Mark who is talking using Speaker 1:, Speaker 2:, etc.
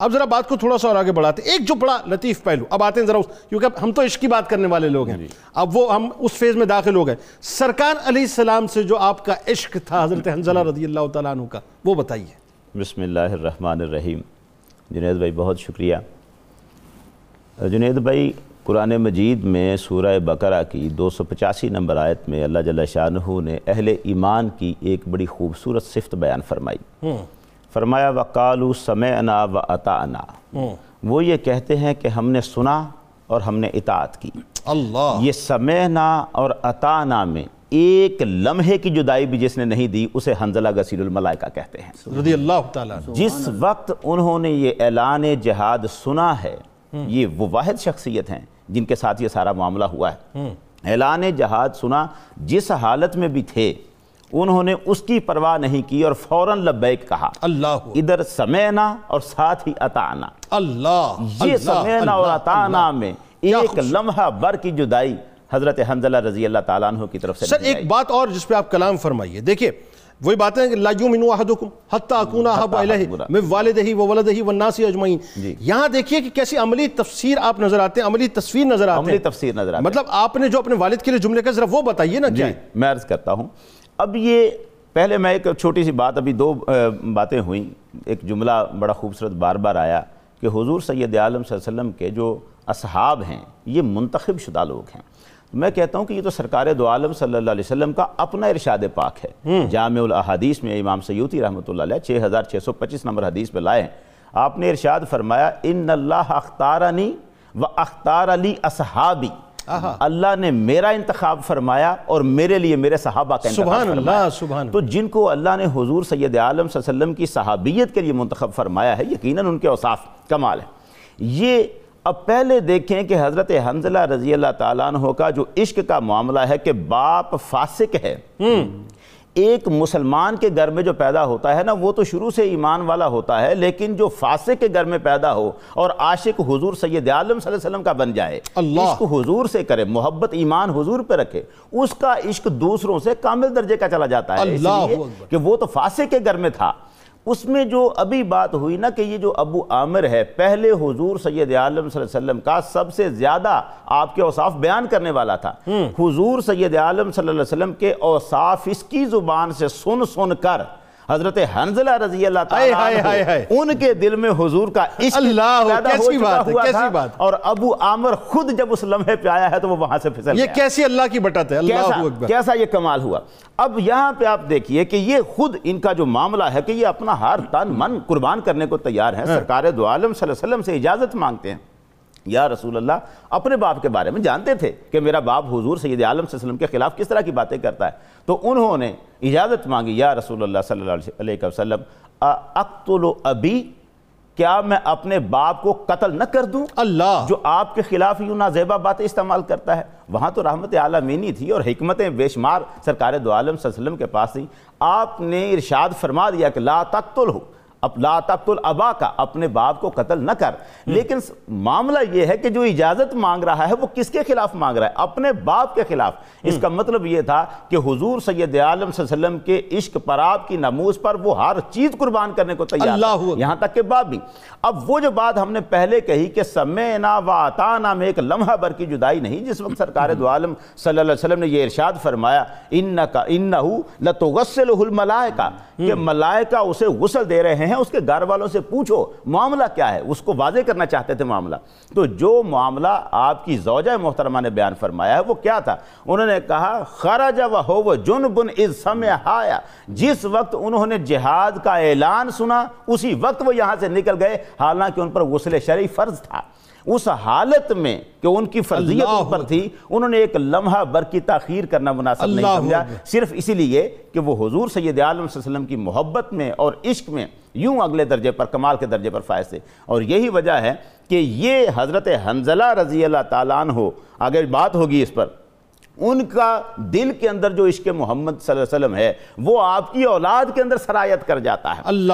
Speaker 1: اب ذرا بات کو تھوڑا سا اور آگے بڑھاتے ہیں۔ ایک جو بڑا لطیف پہلو اب آتے ہیں ذرا کیونکہ ہم تو عشق کی بات کرنے والے لوگ ہیں۔ جی۔ اب وہ ہم اس فیز میں داخل ہو گئے۔ سرکار علیہ السلام سے جو آپ کا عشق تھا حضرت حنزلہ رضی اللہ تعالیٰ عنہ کا وہ بتائیے۔
Speaker 2: بسم اللہ الرحمن الرحیم۔ جنید بھائی بہت شکریہ۔ جنید بھائی قرآن مجید میں سورہ بقرہ کی دو سو پچاسی نمبر آیت میں اللہ جل شاہ نے اہل ایمان کی ایک بڑی خوبصورت صفت بیان فرمائی۔ فرمایا وقالو سمعنا و اطعنا وہ یہ کہتے ہیں کہ ہم نے سنا اور ہم نے اطاعت کی۔
Speaker 1: اللہ۔
Speaker 2: یہ سمعنا اور اطعنا میں ایک لمحے کی جدائی بھی جس نے نہیں دی اسے حنزلہ غسیل الملائکہ کہتے ہیں۔
Speaker 1: رضی اللہ تعالیٰ
Speaker 2: جس وقت انہوں نے یہ اعلان جہاد سنا ہے یہ وہ واحد شخصیت ہیں جن کے ساتھ یہ سارا معاملہ ہوا ہے۔ اعلان جہاد سنا جس حالت میں بھی تھے انہوں نے اس کی پرواہ نہیں کی اور فوراً لبیک کہا
Speaker 1: اللہ۔
Speaker 2: ادھر سمینا اور ساتھ ہی اتانا۔
Speaker 1: اللہ
Speaker 2: یہ سمینا اور اتانا میں ایک لمحہ بر کی جدائی حضرت حنزلہ رضی اللہ تعالیٰ عنہ کی طرف سے
Speaker 1: سر ایک بات اور جس پہ آپ کلام فرمائیے۔ دیکھیں وہی بات ہے کہ لا یومنو احدکم حتی اکونا حب الہ میں والدہی و ولدہی و ناسی اجمعین۔ یہاں دیکھیے کہ کیسی عملی تفسیر آپ نظر آتے ہیں عملی تصویر نظر آتے ہیں۔
Speaker 2: عملی تفسیر نظر آتے ہیں۔
Speaker 1: مطلب آپ نے جو اپنے والد کے لیے جملے کا ذرا وہ بتائیے نا
Speaker 2: جی میں عرض کرتا ہوں اب یہ پہلے میں ایک چھوٹی سی بات ابھی دو باتیں ہوئیں۔ ایک جملہ بڑا خوبصورت بار بار آیا کہ حضور سید عالم صلی اللہ علیہ وسلم کے جو اصحاب ہیں یہ منتخب شدہ لوگ ہیں۔ میں کہتا ہوں کہ یہ تو سرکار دو عالم صلی اللہ علیہ وسلم کا اپنا ارشاد پاک ہے۔ جامع الاحادیث میں امام سیوتی رحمۃ اللہ علیہ چھ ہزار چھ سو پچیس نمبر حدیث پہ لائے ہیں۔ آپ نے ارشاد فرمایا ان اللہ اختارنی و اختار علی اصحابی اللہ نے میرا انتخاب فرمایا اور میرے لیے میرے صحابہ کا انتخاب
Speaker 1: سبحان
Speaker 2: فرمایا۔
Speaker 1: اللہ سبحان
Speaker 2: تو جن کو اللہ نے حضور سید عالم صلی اللہ علیہ وسلم کی صحابیت کے لیے منتخب فرمایا ہے یقیناً ان کے اوصاف کمال ہے یہ اب پہلے دیکھیں کہ حضرت حنزلہ رضی اللہ تعالیٰ عنہ کا جو عشق کا معاملہ ہے کہ باپ فاسق ہے۔ ایک مسلمان کے گھر میں جو پیدا ہوتا ہے نا وہ تو شروع سے ایمان والا ہوتا ہے لیکن جو فاسق کے گھر میں پیدا ہو اور عاشق حضور سید عالم صلی اللہ علیہ وسلم کا بن جائے
Speaker 1: اللہ۔
Speaker 2: عشق حضور سے کرے محبت ایمان حضور پہ رکھے اس کا عشق دوسروں سے کامل درجے کا چلا جاتا ہے۔ اس
Speaker 1: اللہ
Speaker 2: لیے
Speaker 1: اکبر۔
Speaker 2: کہ وہ تو فاسق کے گھر میں تھا۔ اس میں جو ابھی بات ہوئی نا کہ یہ جو ابو عامر ہے پہلے حضور سید عالم صلی اللہ علیہ وسلم کا سب سے زیادہ آپ کے اوصاف بیان کرنے والا تھا۔ حضور سید عالم صلی اللہ علیہ وسلم کے اوصاف اس کی زبان سے سن سن کر حضرت حنزلہ رضی اللہ تعالیٰ ان کے دل میں حضور کا عشق
Speaker 1: اللہ
Speaker 2: پیدا ہو
Speaker 1: کیسی
Speaker 2: چکا
Speaker 1: بات ہے
Speaker 2: ہوا
Speaker 1: کیسی
Speaker 2: تھا
Speaker 1: بات۔
Speaker 2: اور ابو عامر خود جب اس لمحے پہ آیا ہے تو وہ وہاں سے پھسل
Speaker 1: یہ
Speaker 2: گیا۔
Speaker 1: کیسی اللہ کی بٹت ہے اللہ
Speaker 2: کیسا
Speaker 1: اکبر۔
Speaker 2: کیسا یہ کمال ہوا؟ اب یہاں پہ آپ دیکھیے کہ یہ خود ان کا جو معاملہ ہے کہ یہ اپنا ہر تن من قربان کرنے کو تیار ہیں سرکار دو عالم صلی اللہ علیہ وسلم سے اجازت مانگتے ہیں۔ یا رسول اللہ اپنے باپ کے بارے میں جانتے تھے کہ میرا باپ حضور سید عالم صلی اللہ علیہ وسلم کے خلاف کس طرح کی باتیں کرتا ہے۔ تو انہوں نے اجازت مانگی یا رسول اللہ صلی اللہ علیہ وسلم اقتل ابی کیا میں اپنے باپ کو قتل نہ کر دوں؟
Speaker 1: اللہ۔
Speaker 2: جو آپ کے خلاف یوں نازیبہ باتیں استعمال کرتا ہے۔ وہاں تو رحمت عالمینی تھی اور حکمتیں بے شمار سرکار دو عالم صلی اللہ علیہ وسلم کے پاس تھی آپ نے ارشاد فرما دیا کہ لا تقتل ہو اب لا تقتل ابا کا اپنے باپ کو قتل نہ کر۔ لیکن معاملہ یہ ہے کہ جو اجازت مانگ رہا ہے وہ کس کے خلاف مانگ رہا ہے؟ اپنے باپ کے خلاف۔ اس کا مطلب یہ تھا کہ حضور سید عالم صلی اللہ علیہ وسلم کے عشق پر آپ کی نموز پر وہ ہر چیز قربان کرنے کو تیار تھا۔ یہاں تک کہ باپ بھی۔ اب وہ جو بات ہم نے پہلے کہی کہ سمینا و آتانا میں ایک لمحہ بر کی جدائی نہیں جس وقت سرکار دو عالم صلی اللہ علیہ وسلم نے یہ ارشاد فرمایا انکا انہو لتغسلہ الملائکہ۔ کہ ملائکہ اسے غسل دے رہے ہیں اس کے گھر والوں سے پوچھو معاملہ کیا ہے؟ اس کو واضح کرنا چاہتے تھے معاملہ۔ تو جو معاملہ آپ کی زوجہ محترمہ نے بیان فرمایا ہے وہ کیا تھا؟ انہوں نے کہا خرج و ہو جنبن اذ سمعایا جس وقت انہوں نے جہاد کا اعلان سنا اسی وقت وہ یہاں سے نکل گئے۔ حالانکہ ان پر غسل شرعی فرض تھا۔ اس حالت میں کہ ان کی فرضیت ان پر تھی انہوں نے ایک لمحہ بر کی تاخیر کرنا مناسب نہیں سمجھا۔ صرف اسی لیے کہ وہ حضور سید عالم صلی اللہ علیہ وسلم کی محبت میں اور عشق میں یوں اگلے درجے پر، کمال کے درجے پر فائز تھے۔ اور یہی وجہ ہے کہ یہ حضرت حنزلہ رضی اللہ تعالیٰ عنہ ہو آگے بات ہوگی اس پر، ان کا دل کے اندر جو عشق محمد صلی اللہ علیہ وسلم ہے، وہ آپ کی اولاد کے اندر سرایت کر جاتا ہے۔
Speaker 1: اللہ